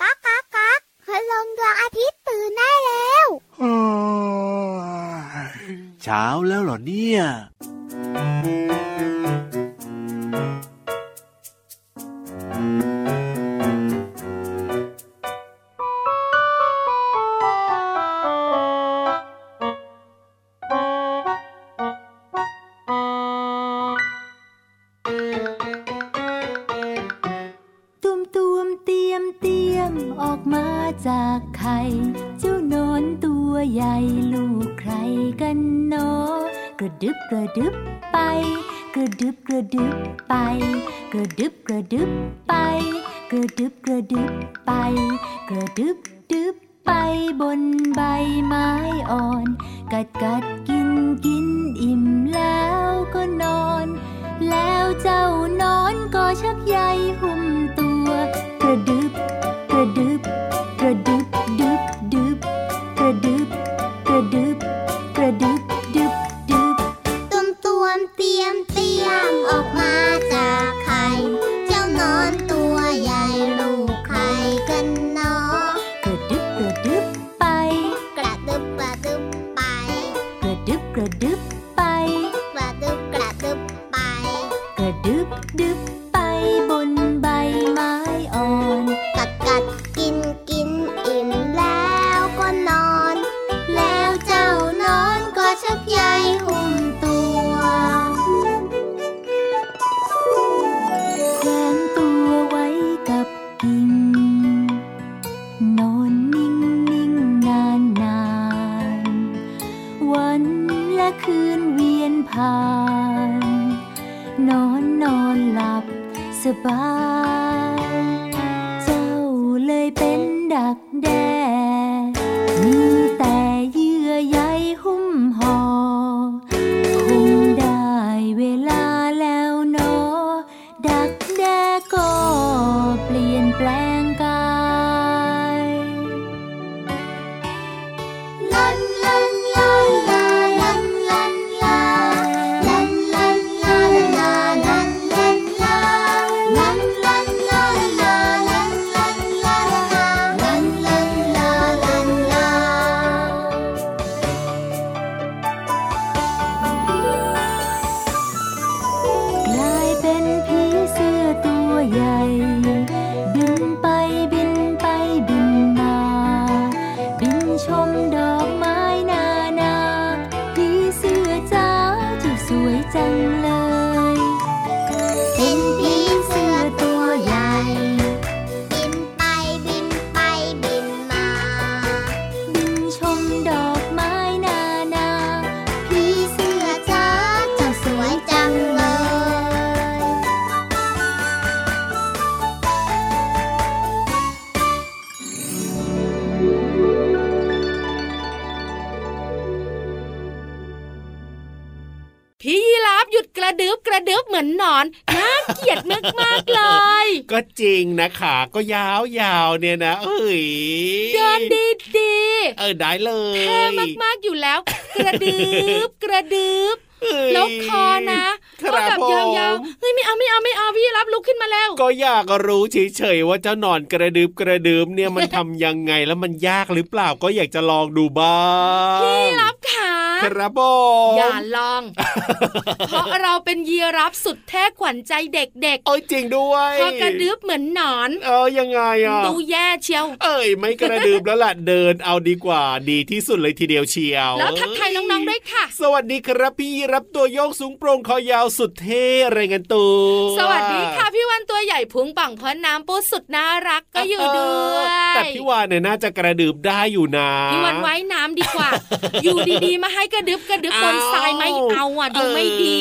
ก๊ากก๊ากก๊ากพลงดวงอาทิตย์ตื่นได้แล้วเช้าแล้วเหรอเนี่ย อ่อน กัดกัดกินกินอิ่มแล้วก็นอน แล้วเจ้าะขาก็ยาวยาวเนี่ยนะ เอ้ยเดินดีดีเออได้เลยแท่มากๆอยู่แล้ว กระดึบกระดึบ แล้วคอนะก็แบบยาวๆเฮ้ยไม่เอาไม่เอาไม่เอาพี่รับลุกขึ้นมาแล้ว ก็อยากรู้เฉยๆว่าเจ้านอนกระดึบกระดึบเนี่ยมันทำยังไงแล้วมันยากหรือเปล่าก็อยากจะลองดูบ้างพี่รับขาครับผมอย่าลอง เพราะเราเป็นยีรับสุดแท้ขวัญใจเด็กๆเอ้ยจริงด้วยพอกระดึบเหมือนหนอน เออยังไงอะดูแย่เชียว เอ้ยไม่กระดึบแล้วล่ะเดินเอาดีกว่าดีที่สุดเลยทีเดียวเชียว แล้วทักทายน้องๆด้วยค่ะ สวัสดีครับพี่รับตัวโยกสูงโปร่งคอยาวสุดเท่ไรเงินตัวสวัสดีค่ะพี่วันตัวใหญ่พุงปังพอน้ำปูสุดน่ารักก็อยู่ด้วยแต่พี่วานเนี่ยน่าจะกระดึบได้อยู่นะพี่วันไว้น้ำดีกว่า อยู่ดีๆ มาให้กระดึบกระดึบบนทรายไม่เอาอะดูไม่ดี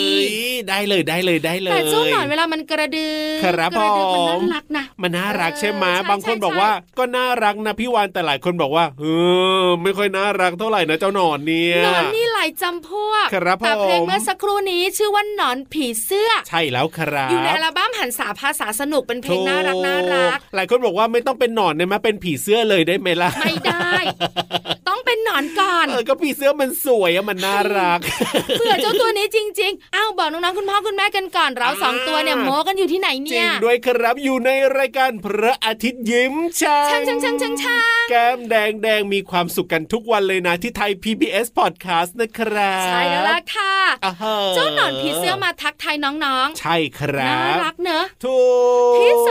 ได้เลยได้เลยได้เลยแต่ช่วงหน่อยเวลามันกระดึบครับผมมันน่ารักนะมันน่ารักใช่ไหมบางคนบอกว่าก็น่ารักนะพี่วานแต่หลายคนบอกว่าเออไม่ค่อยน่ารักเท่าไหร่นะเจ้าหนอนเนี่ยหนอนนี่หลายจำพวกครับผมแต่เพลงเมื่อสักครู่นี้ชื่อว่าหนอนผีเสื้อ ใช่แล้วครับอยู่ในอัลบั้มหันษาภาษาสนุกเป็นเพลงน่ารักน่ารักหลายคนบอกว่าไม่ต้องเป็นหนอนได้ไหมเป็นผีเสื้อเลยได้ไหมล่ะไม่ได้ ต้องเป็นหนนอนก่อนเออก็ผีเสื้อมันสวยอะมันน่ารักเผื่อเจ้าตัวนี้จริง ๆ อ้าวบอกน้องๆคุณพ่อคุณแม่กันก่อนเราสองตัวเนี่ยโม้กันอยู่ที่ไหนจเนี่ริยงด้วยครับอยู่ในรายการพระอาทิตย์ยิ้มช่างช่างช่างช่างช่างช่างแก้มแดงแดงมีความสุขกันทุกวันเลยนะที่ไทย PBS Podcast นะครับ ใช่แล้วล่ะค่ะอ่าฮะเจ้าหนอนผีเสื้อมาทักทายน้องใช่คๆรัน่าบรักเนอะถูกที่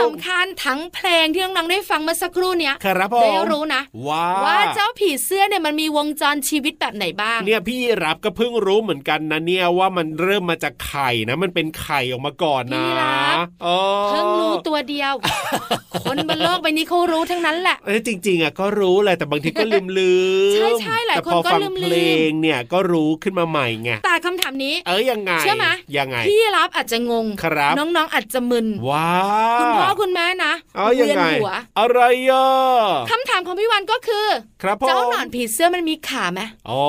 สำคัญทั้งเพลงที่น้องๆได้ฟังเมื่อสักครู่เนี้ยครับผมได้รู้นะว่าว่าเจ้าผีเสื้อเนี่ยมันมีวงจรชีวิตแบบไหนบ้าง เนี่ยพี่รับก็เพิ่งรู้เหมือนกันนะเนี่ยว่ามันเริ่มมาจากไข่นะ มันเป็นไข่ออกมาก่อนนะพี่รับเออเพิ่งรู้ตัวเดียว คนบนโลกใบนี้เขารู้ทั้งนั้นแหละเอ้ยจริงๆอะก็รู้แหละแต่บางทีก็ลืมลืมใช่ใช่หลายแต่คนพอก็ฟังลืมเพลืลมงเนี่ยก็รู้ขึ้นมาใหม่ไงแต่คำถามนี้ เอ้ยยังไงเชื่อไหมยังไงพี่รับอาจจะงงครับน้องๆอาจจะมึนว้าคุณพ่อคุณแม่นะเอายังเวียนไงหัวอะไรอะคำถามของพี่วันก็คือ ครับผมเจ้าหนอนผีเสื้อมันมีขาไหมอ๋อ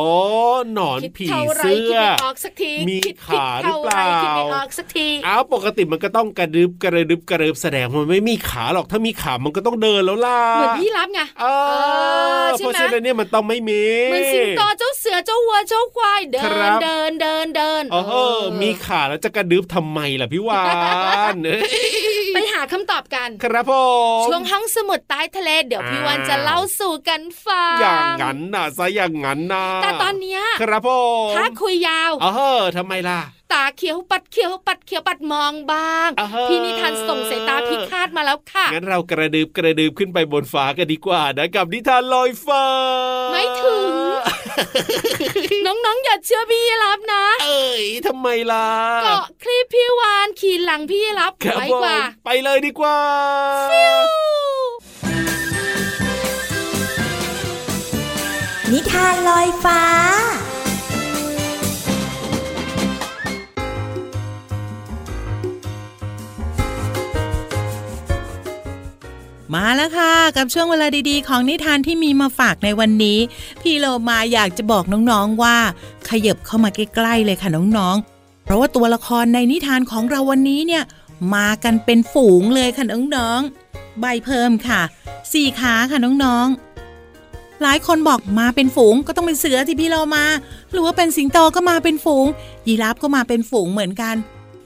หนอนคิดผีเท่าไรเสื้คิดอไม่ออกสักทีมีคิดขาหรือเปล่าคิดไม่ออกสักทีอ้าวปกติมันก็ต้องกระดึบกระดึบกระดึบแสดงมันไม่มีขาหรอกถ้ามีขามันก็ต้องเดินแล้วล่ะเหมือนพี่รับไงเอออใช่ไหมเพราะฉะนั้นเนี่ยมันต้องไม่มีเหมือนสิงโตเจ้าเสือเจ้าวัวเจ้าควายเดิครันบเดินเดินเดินเออมีขาแล้วจะกระดึบทำไมล่ะพี่วานเอ้ย ไปหาคำตอบกัน ครับผมช่วงห้องสมุดใต้ทะเลเดี๋ยวพี่วันจะเล่าสู่กันฟังอย่างนั้นน่ะซะอย่างนั้นนะแต่ตอนเนี้ยครับผมถ้าคุยยาวเออทำไมล่ะ ตาเขียวปัดเขียวปัดเขียวปัดมองบ้างอ่าฮะพี่นิทานส่งสายตาพิฆาตมาแล้วค่ะ งั้นเรากระดึบกระดึบขึ้นไปบนฟ้ากันดีกว่านะกับนิทานลอยฟ้า ไม่ถึง น้องๆอย่าเชื่อพี่รับนะ เอ้ยทำไมล่ะ เกาะคลิปพี่วานขี่หลังพี่รับครับไว้ผกว่ามไปเลยดีกว่านิทานลอยฟ้า มาแล้วค่ะ กับช่วงเวลาดีๆ ของนิทานที่มีมาฝากในวันนี้ พี่โลมาอยากจะบอกน้องๆว่า ขยับเข้ามาใกล้ๆเลยค่ะน้องๆ เพราะว่าตัวละครในนิทานของเราวันนี้เนี่ย มากันเป็นฝูงเลยค่ะน้องๆใบเพิ่มค่ะสี่ขาค่ะน้องๆ หลายคนบอกมาเป็นฝูงก็ต้องเป็นเสือที่พี่เรามา หรือว่าเป็นสิงโตก็มาเป็นฝูง ยีราฟก็มาเป็นฝูงเหมือนกัน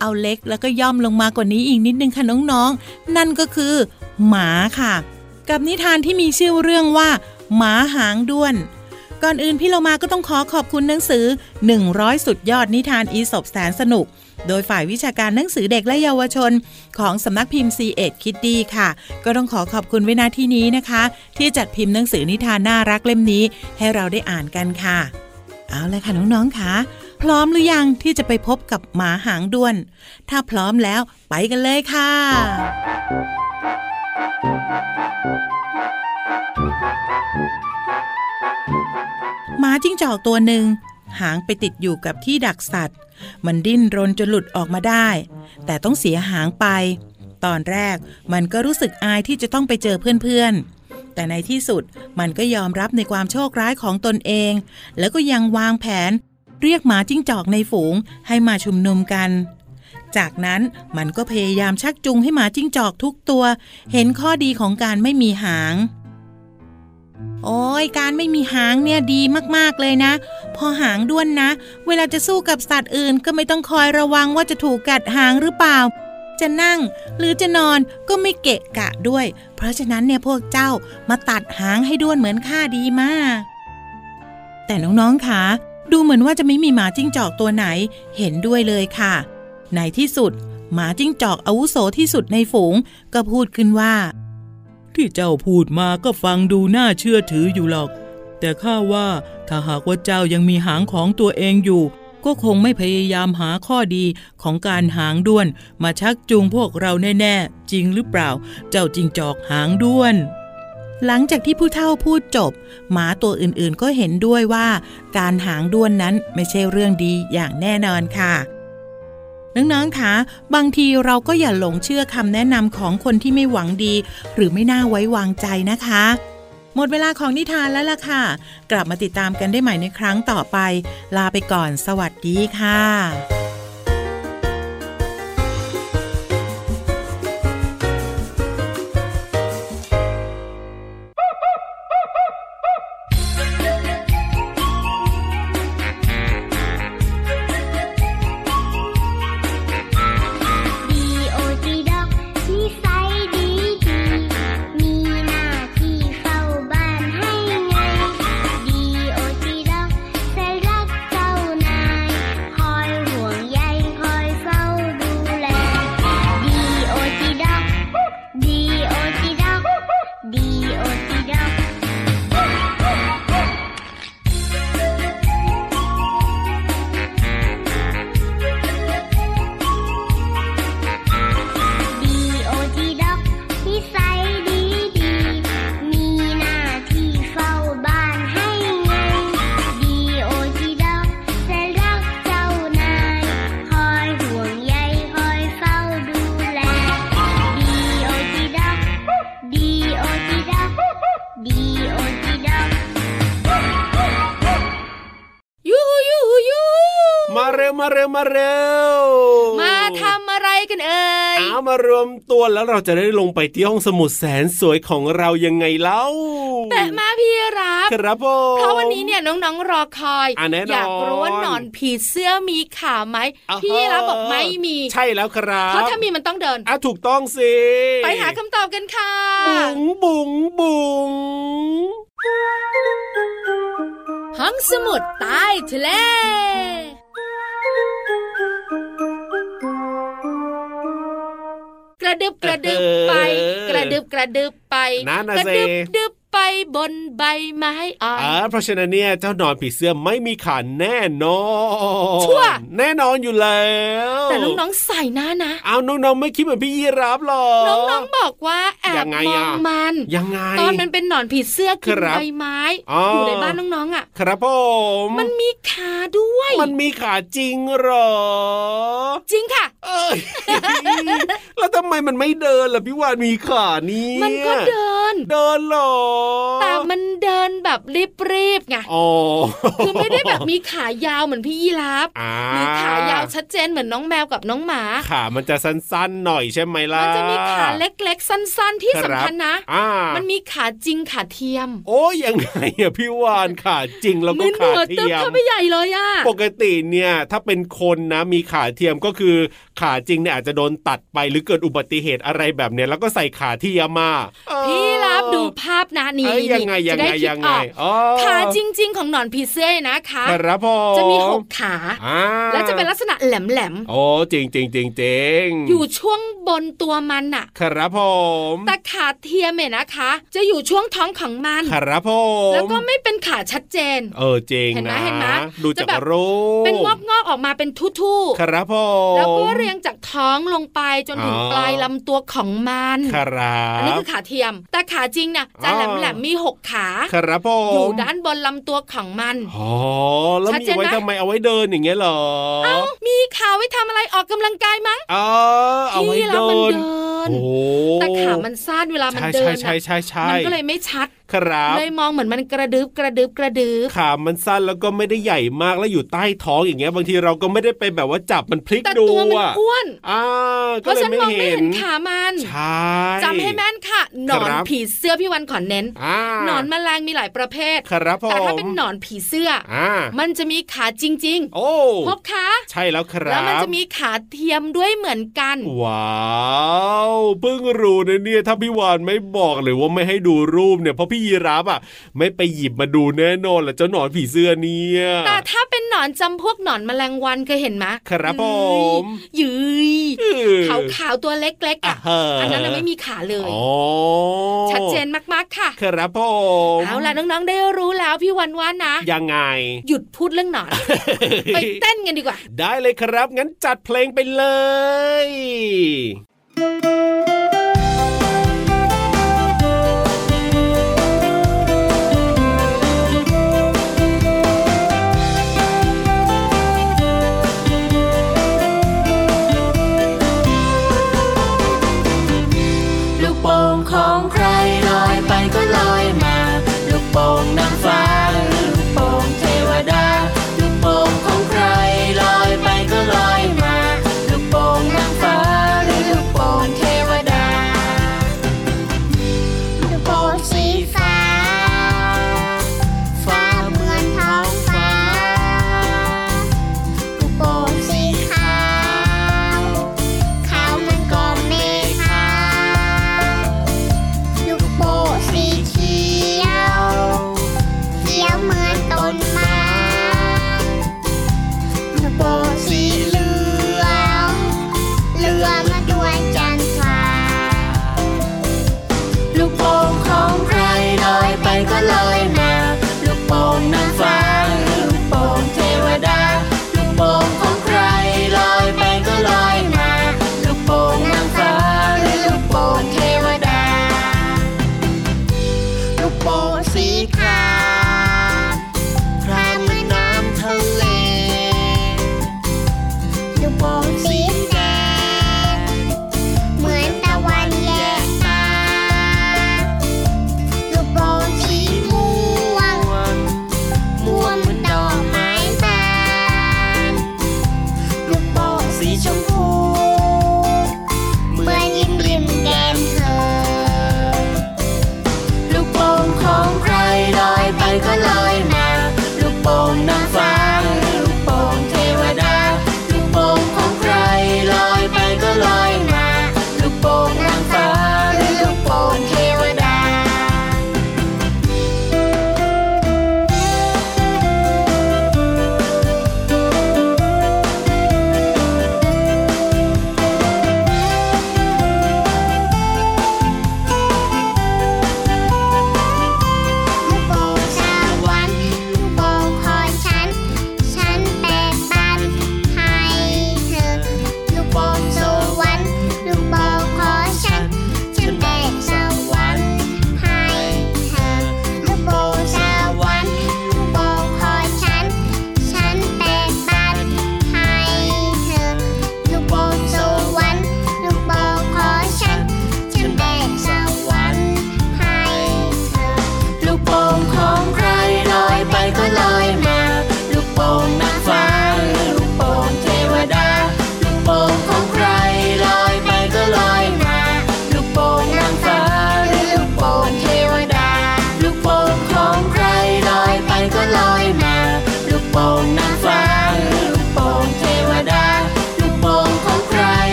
เอาเล็กแล้วก็ย่อมลงมากว่านี้อีกนิดนึงค่ะน้องๆนั่นก็คือ หมาค่ะ กับนิทานที่มีชื่อเรื่องว่า หมาหางด้วน ก่อนอื่นพี่เรามาก็ต้องขอขอบคุณหนังสือ 100 สุดยอดนิทานอีสบแสนสนุก โดยฝ่ายวิชาการหนังสือเด็กและเยาวชน ของสำนักพิมพ์ c ีเอ็ดคิดดีค่ะ ก็ต้องขอขอบคุณไว้ณที่นี้นะคะ ที่จัดพิมพ์หนังสือนิทานน่ารักเล่มนี้ ให้เราได้อ่านกันค่ะ เอาเลยค่ะน้องๆค่ะพร้อมหรือยังที่จะไปพบกับหมาหางด้วน ถ้าพร้อมแล้วไปกันเลยค่ะ หมาจิ้งจอกตัวหนึ่งหางไปติดอยู่กับที่ดักสัตว์ มันดิ้นรนจนหลุดออกมาได้ แต่ต้องเสียหางไป ตอนแรกมันก็รู้สึกอายที่จะต้องไปเจอเพื่อนๆ แต่ในที่สุดมันก็ยอมรับในความโชคร้ายของตนเอง แล้วก็ยังวางแผน เรียกหมาจิ้งจอกในฝูงให้มาชุมนุมกัน จากนั้นมันก็พยายามชักจูงให้หมาจิ้งจอกทุกตัว เห็นข้อดีของการไม่มีหาง โอ้ยการไม่มีหางเนี่ยดีมากๆเลยนะ พอหางด้วนนะ เวลาจะสู้กับสัตว์อื่นก็ไม่ต้องคอยระวังว่าจะถูกกัดหางหรือเปล่า จะนั่งหรือจะนอนก็ไม่เกะกะด้วย เพราะฉะนั้นเนี่ยพวกเจ้ามาตัดหางให้ด้วนเหมือนข้าดีมาก แต่น้องๆคะดูเหมือนว่าจะไม่มีหมาจิ้งจอกตัวไหนเห็นด้วยเลยค่ะ ในที่สุด หมาจิ้งจอกอาวุโสที่สุดในฝูง ก็พูดขึ้นว่า ที่เจ้าพูดมาก็ฟังดูน่าเชื่อถืออยู่หรอก แต่ข้าว่าถ้าหากว่าเจ้ายังมีหางของตัวเองอยู่ ก็คงไม่พยายามหาข้อดีของการหางด้วน มาชักจูงพวกเราแน่ๆ จริงหรือเปล่า เจ้าจิงจอกหางด้วนหลังจากที่ผู้เฒ่าพูดจบ หมาตัวอื่นๆก็เห็นด้วยว่า การหางด้วนนั้นไม่ใช่เรื่องดีอย่างแน่นอนค่ะ น้องๆคะบางทีเราก็อย่าหลงเชื่อคำแนะนำของคนที่ไม่หวังดี หรือไม่น่าไว้วางใจนะคะ หมดเวลาของนิทานแล้วล่ะค่ะ กลับมาติดตามกันได้ใหม่ในครั้งต่อไป ลาไปก่อน สวัสดีค่ะ มาเร็วมาเร็ว มาทำอะไรกันเอ่ยเอามารวมตัวแล้วเราจะได้ลงไปที่ห้องสมุดแสนสวยของเรายังไงเล่าแต่มาพี่รับครับผมเพราะวันนี้เนี่ยน้องๆรอคอยอะแน่นอนอยากรู้ว่าหนอนผีเสื้อมีขาไหมอ่าฮะพี่รับบอกไม่มี ใช่แล้วครับเพราะถ้ามีมันต้องเดินอะถูกต้องสิ ไปหาคำตอบกันค่ะ บุ๋งบุ๋งบุ๋งห้องสมุดใต้ทะเล ดึบกระดึบไป กระดึบกระดึบไปนั่นน่ะกระสิดึบดึบไปบนใบไม้อ่อนอ่าเพราะฉะนั้นเนี่ยเจ้าหนอนผีเสื้อไม่มีขาแน่นอนชั่วแน่นอนอยู่แล้ว แต่น้องๆใส่หน้านะ เอาน้องๆไม่คิดเหมือนพี่ยีรับหรอน้องๆบอกว่าแอบยังไงมออะงมันยังไง ตอนมันเป็นหนอนผีเสื้อกินครับใบไม้อ๋อออยู่ในบ้านน้องๆอะ ครับผมมันมีขาด้วย มันมีขาจริงเหรอ จริงค่ะเอ้ย แล้วทำไมมันไม่เดินล่ะพี่วานมีขานี่มันก็เดิน เดินเหรอแต่มันเดินแบบรีบๆไงอ๋อคือไม่ได้แบบมีขายาวเหมือนพี่ยีราฟอ่าหรือขายาวชัดเจนเหมือนน้องแมวกับน้องหมา ขามันจะสั้นๆหน่อยใช่ไหมล่ะมันจะมีขาเล็ก ๆ สั้น ๆที่ครับสำคัญนะอ่ามันมีขาจริงขาเทียม โอ้ยยังไงอะพี่วานขาจริงแล้วก็มันขาหัวเทีตึ๊บยมเข้าไปใหญ่เลยอะปกติเนี่ย ถ้าเป็นคนนะมีขาเทียมก็คือขาจริงเนี่ยอาจจะโดนตัดไปหรือเกิดอุบัติเหตุอะไรแบบเนี้ยแล้วก็ใส่ขาเทียมมาพี่ลาอพี่รับดูภาพนะนี่เอ้ยนี่ยังไงยัจะงได้ไงคิดยังอไงอกอ๋อขาจริง ๆ ของหนอนผีเสื้อนะคะครับผมจะมีหกขาอ่าและจะเป็นลักษณะแหลมโอ้จริงจริงจริงจริงๆอยู่ช่วงบนตัวมันน่ะครับผมแต่ขาเทียมเนี่ยนะคะ จะอยู่ช่วงท้องของมันครับผมแล้วก็ไม่เป็นขาชัดเจน เออจริงเห็นไหมนะเห็นไหมดูจากจะแบบรูปเป็นงอกงอกๆออกมาเป็นทู่ๆครับผมแล้วก็เรียงจากท้องลงไปจนถึงอ๋อปลายลำตัวของมันครับอันนี้คือขาเทียม แต่ขาจริงน่ะจะอ๋อแหลมแหลมๆมีหกขาครับผมอยู่ด้านบนลำตัวของมันอ๋อแล้วชัดมีเจนไว้ไหมทำไมเอาไว้เดินอย่างเงี้ยเหรอเอ้ามีขาไว้ทำอะไรออกกำลังกายมั้งอ๋อเอาไว้ที่เราเดิมันนเดินโอ้โหแต่ขามันสั้นเวลามันใช่เดิใช่นใช่น่ะใช่ใช่มันก็เลยไม่ชัด ครับเลยมองเหมือนมันกระดึบกระดึบกระดึบขามันสั้นแล้วก็ไม่ได้ใหญ่มากแล้วอยู่ใต้ท้องอย่างเงี้ย บางทีเราก็ไม่ได้ไปแบบว่าจับมันพลิกแต่ดูตัวมันอะอ้วนอ่าเพก็ราะเลยฉันไม่มองไม่เห็เห็นนขามันใช่จำให้แม่นค่ะหนอนครับผีเสื้อพี่วันขอเน้นอ่าหนอนแมลงมีหลายประเภทครับผมแต่ถ้าเป็นหนอนผีเสื้อออ่ามันจะมีขาจริงโอ้ๆพบขาใช่แล้วครับแล้วมันจะมีขาเทียมด้วยเหมือนกันว้าวเพิ่งรู้นะเนี่ยถ้าพี่วานไม่บอกหรือว่าไม่ให้ดูรูปเนี่ยเพราะพี่ยีราฟอะไม่ไปหยิบมาดูแน่นอนแหละเจ้าหนอนผีเสื้อเนี่ยแต่ถ้าเป็นหนอนจำพวกหนอนแมลงวันเคยเห็นไหมครับผมยืยเออขาวขาวๆตัวเล็กๆอะอะฮะอันนั้นนะไม่มีขาเลยอ๋อชัดเจนมากๆค่ะ ครับผมเอาล่ะน้องๆได้รู้แล้วพี่วันว่านะ ยังไง หยุดพูดเรื่องหนอนไปเต้นกันดีกว่า ได้เลยครับงั้นจัดเพลงไปเลยลู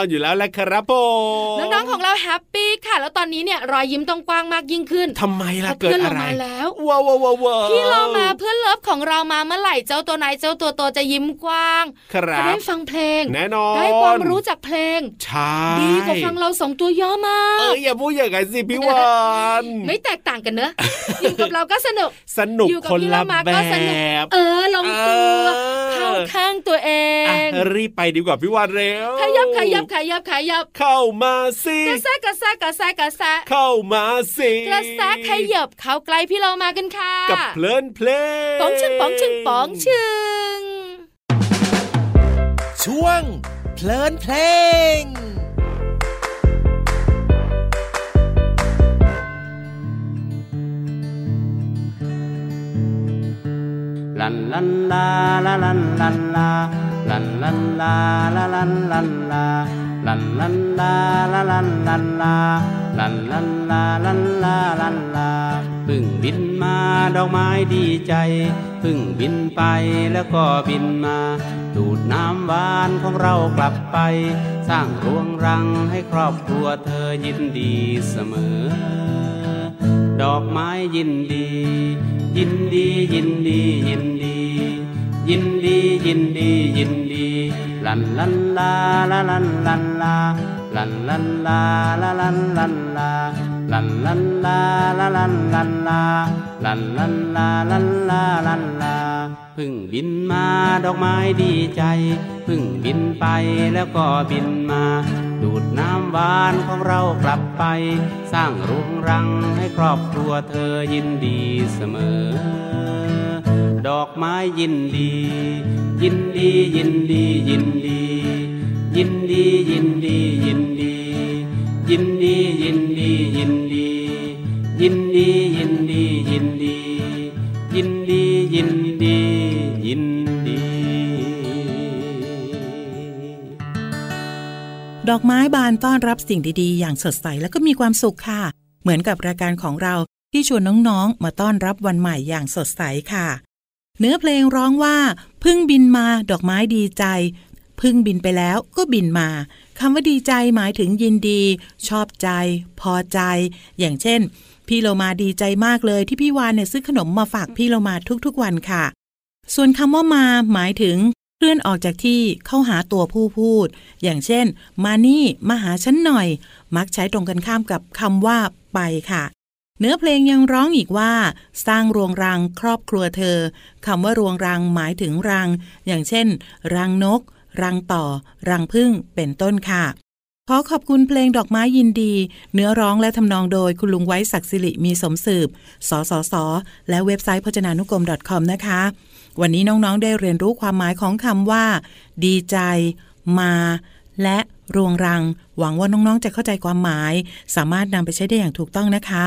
นอนอยู่แล้วแหละครับผมน้องๆของเราแฮป ปี้ค่ะ แล้วตอนนี้เนี่ยรอยยิ้มต้องกว้างมากยิ่งขึ้นทำไมล่ะพราะเกิดเพื่อนอะเราไรมาแล้วว้าวว้าวว้าวว้าวพี่เรามาเพื่อนเลิฟของเรามาเมื่อไหร่เจ้าตัวไหนเจ้าตัวโตจะยิ้มกว้างครัจะบได้ฟังเพลง แน่นอนได้ความรู้จากเพลงใช่ดีกว่าฟังเราสองตัวย่อมาเอ้ยอย่าพูดอย่างนั้นสิพี่วานไม่แตกต่างกันเนอะอยู่กับเราก็สนุกสนุกอยู่กับคนพี่ละเรามาแบก็สนุกบเออลงตัวเออเข้าข้างตัวเออะงรีบไปดีกว่าพี่วานเร็วขยับขยับขยับขยับเข้ามาสิกระแซะกระแซะกระแซะกระแซะเข้ามาสิกระแซะขยับเข้าใกล้พี่เรามากันค่ะ กับเพลินเพลงป๋องชึงป๋องชึงป๋องชึงช่วงเพลินเพลงลันลันลาลาลันลันลาลันลันลาลาลันลันลา ลันลันลาลาลันลันลาลันลันลาลันลาลันลาพึ่งบินมาดอกไม้ดีใจ พึ่งบินไปแล้วก็บินมา ดูดน้ำหวานของเรากลับไป สร้างรวงรังให้ครอบครัวเธอยินดีเสมอ ดอกไม้ยินดี ยินดียินดียินดี ยินดียินดียินดีลันลันลาลาลันลันลาลันลันลาลาลันลันลาลันลันลาลาลันลันลาลันลันลาลันลาลันลาพึ่งบินมาดอกไม้ดีใจ พึ่งบินไปแล้วก็บินมา ดูดน้ำหวานของเรากลับไป สร้างรุงรังให้ครอบครัวเธอยินดีเสมอ ดอกไม้ยินดี ยินดียินดียินดี ยินดียินดียินดี ยินดียินดียินดี ยินดียินดียินดี ยินดียินดียินดี ดอกไม้บานต้อนรับสิ่งดีๆ อย่างสดใสและก็มีความสุขค่ะ เหมือนกับรายการของเราที่ชวนน้องๆ มาต้อนรับวันใหม่อย่างสดใสค่ะ เนื้อเพลงร้องว่า พึ่งบินมาดอกไม้ดีใจ พึ่งบินไปแล้วก็บินมาคำว่าดีใจหมายถึงยินดี ชอบใจ พอใจ อย่างเช่น พี่โลมาดีใจมากเลยที่พี่วานเนี่ยซื้อขนมมาฝากพี่โลมาทุกๆวันค่ะ ส่วนคำว่ามาหมายถึงเคลื่อนออกจากที่เข้าหาตัวผู้พูด อย่างเช่น มานี่มาหาฉันหน่อย มักใช้ตรงกันข้ามกับคำว่าไปค่ะ เนื้อเพลงยังร้องอีกว่า สร้างรวงรังครอบครัวเธอคำว่ารวงรังหมายถึงรัง อย่างเช่น รังนก รังต่อ รังพึ่งเป็นต้นค่ะ ขอขอบคุณเพลงดอกไม้ยินดี เนื้อร้องและทำนองโดยคุณลุงไว้ศักดิ์สิริมีสมสืบ สสส และเว็บไซต์พจนานุกรม .com นะคะ วันนี้น้องๆได้เรียนรู้ความหมายของคำว่า ดีใจ มา และรวงรัง หวังว่าน้องๆจะเข้าใจความหมาย สามารถนำไปใช้ได้อย่างถูกต้องนะคะ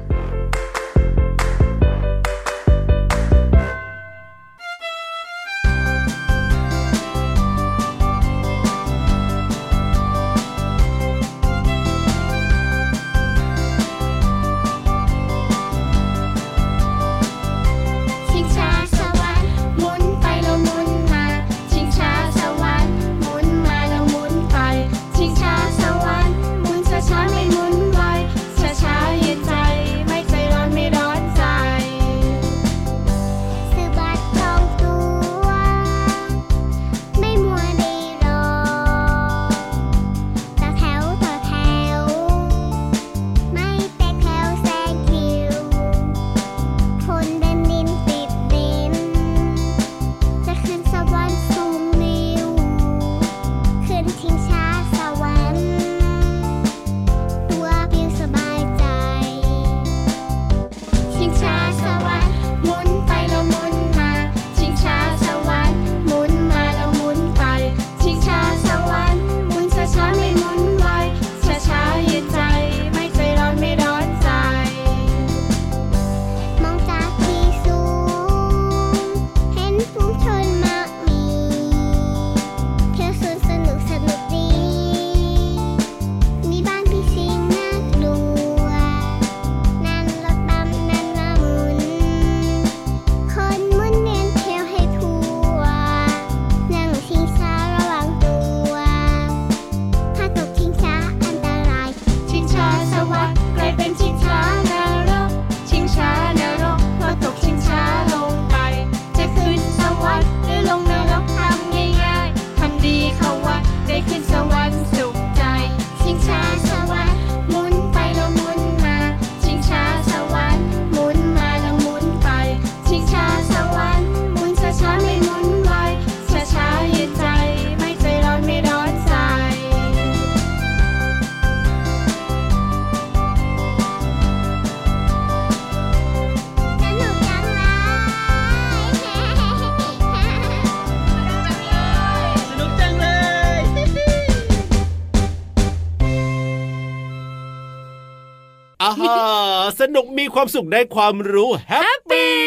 สนุกมีความสุขได้ความรู้แฮปปี้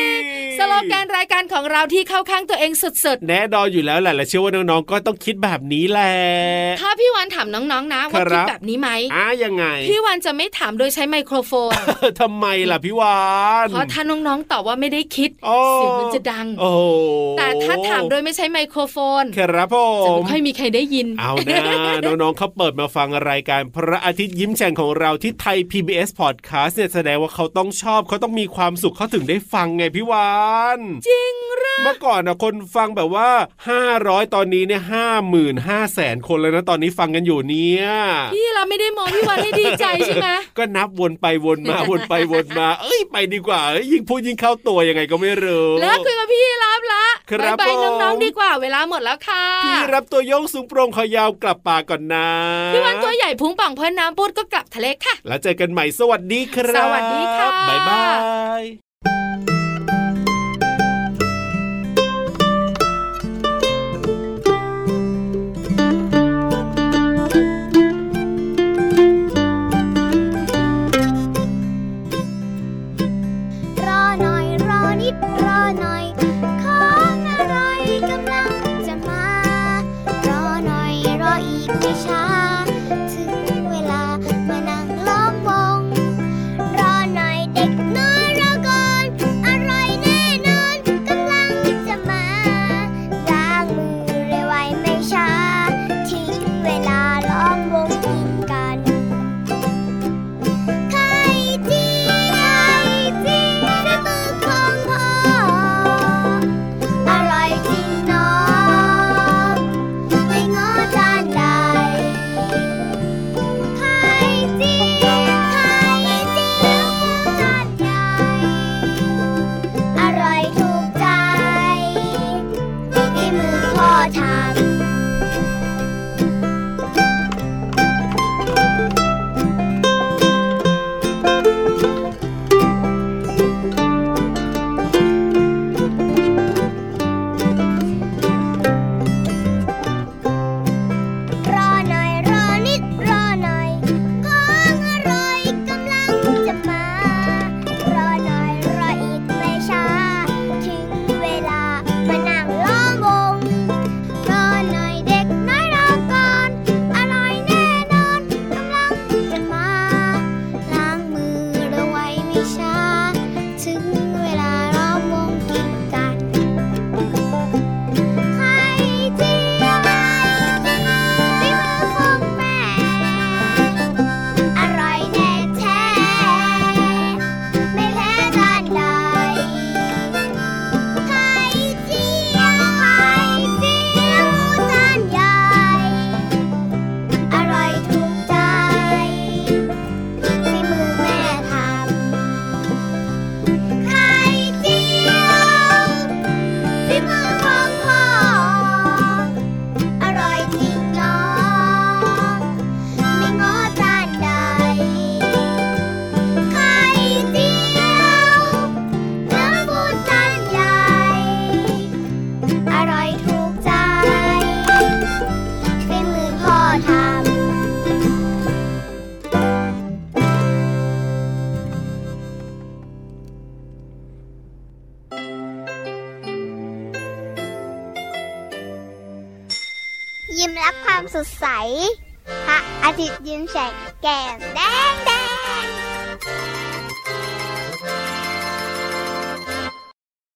ลแกนรายการของเราที่เข้าข้างตัวเองสุดแน่นอนอยู่แล้วแหละและเชื่อว่าน้องๆก็ต้องคิดแบบนี้แหละๆถ้าพี่วันถามน้องๆนะว่าครัคิดบแบบนี้ไหมอะยังไง พี่วันจะไม่ถามโดยใช้ไมโครโฟนทำไมล่ะพี่วานเพราะถ้าน้องๆตอบว่าไม่ได้คิดโอ้เสียงมันจะดัง โอ้โหแต่ถ้าถามโดยไม่ใช้ไมโครโฟน ครับผจะมไม่ค่อยมีใครได้ยิน เอานะน้องๆเขาเปิดมาฟังรายการพระอาทิตย์ยิ้มแฉ่งของเราที่ไทย PBS Podcast เนี่ยแสดงว่าเขาต้องชอบเขาต้องมีความสุขเขาถึงได้ฟังไงพี่วาน จริงเหรอเมื่อก่อนนะคนฟังแบบว่า 500 ตอนนี้เนี่ยห้าหมื่นห้าแสนคนแล้วนะตอนนี้ฟังกันอยู่เนี่ยพี่เราไม่ได้มองพี่วันให้ดีใจใช่ไหมก็นับวนไปวนมาวนไปวนมา เอ้ยไปดีกว่าเอ้ยยิ่งพูดยิ่งเข้าตัวยังไงก็ไม่รู้แล้วคุยกับพี่รับละครับบายผมน้องๆดีกว่าเวลาหมดแล้วค่ะพี่รับตัวโยงสูงโปร่งคอยาวกลับป่าก่อนนะพี่วันตัวใหญ่พุงป่องเพ่นน้ำปุดก็กลับทะเลค่ะ แล้วเจอกันใหม่สวัสดีครับ สวัสดีค่ะ บ๊ายบาย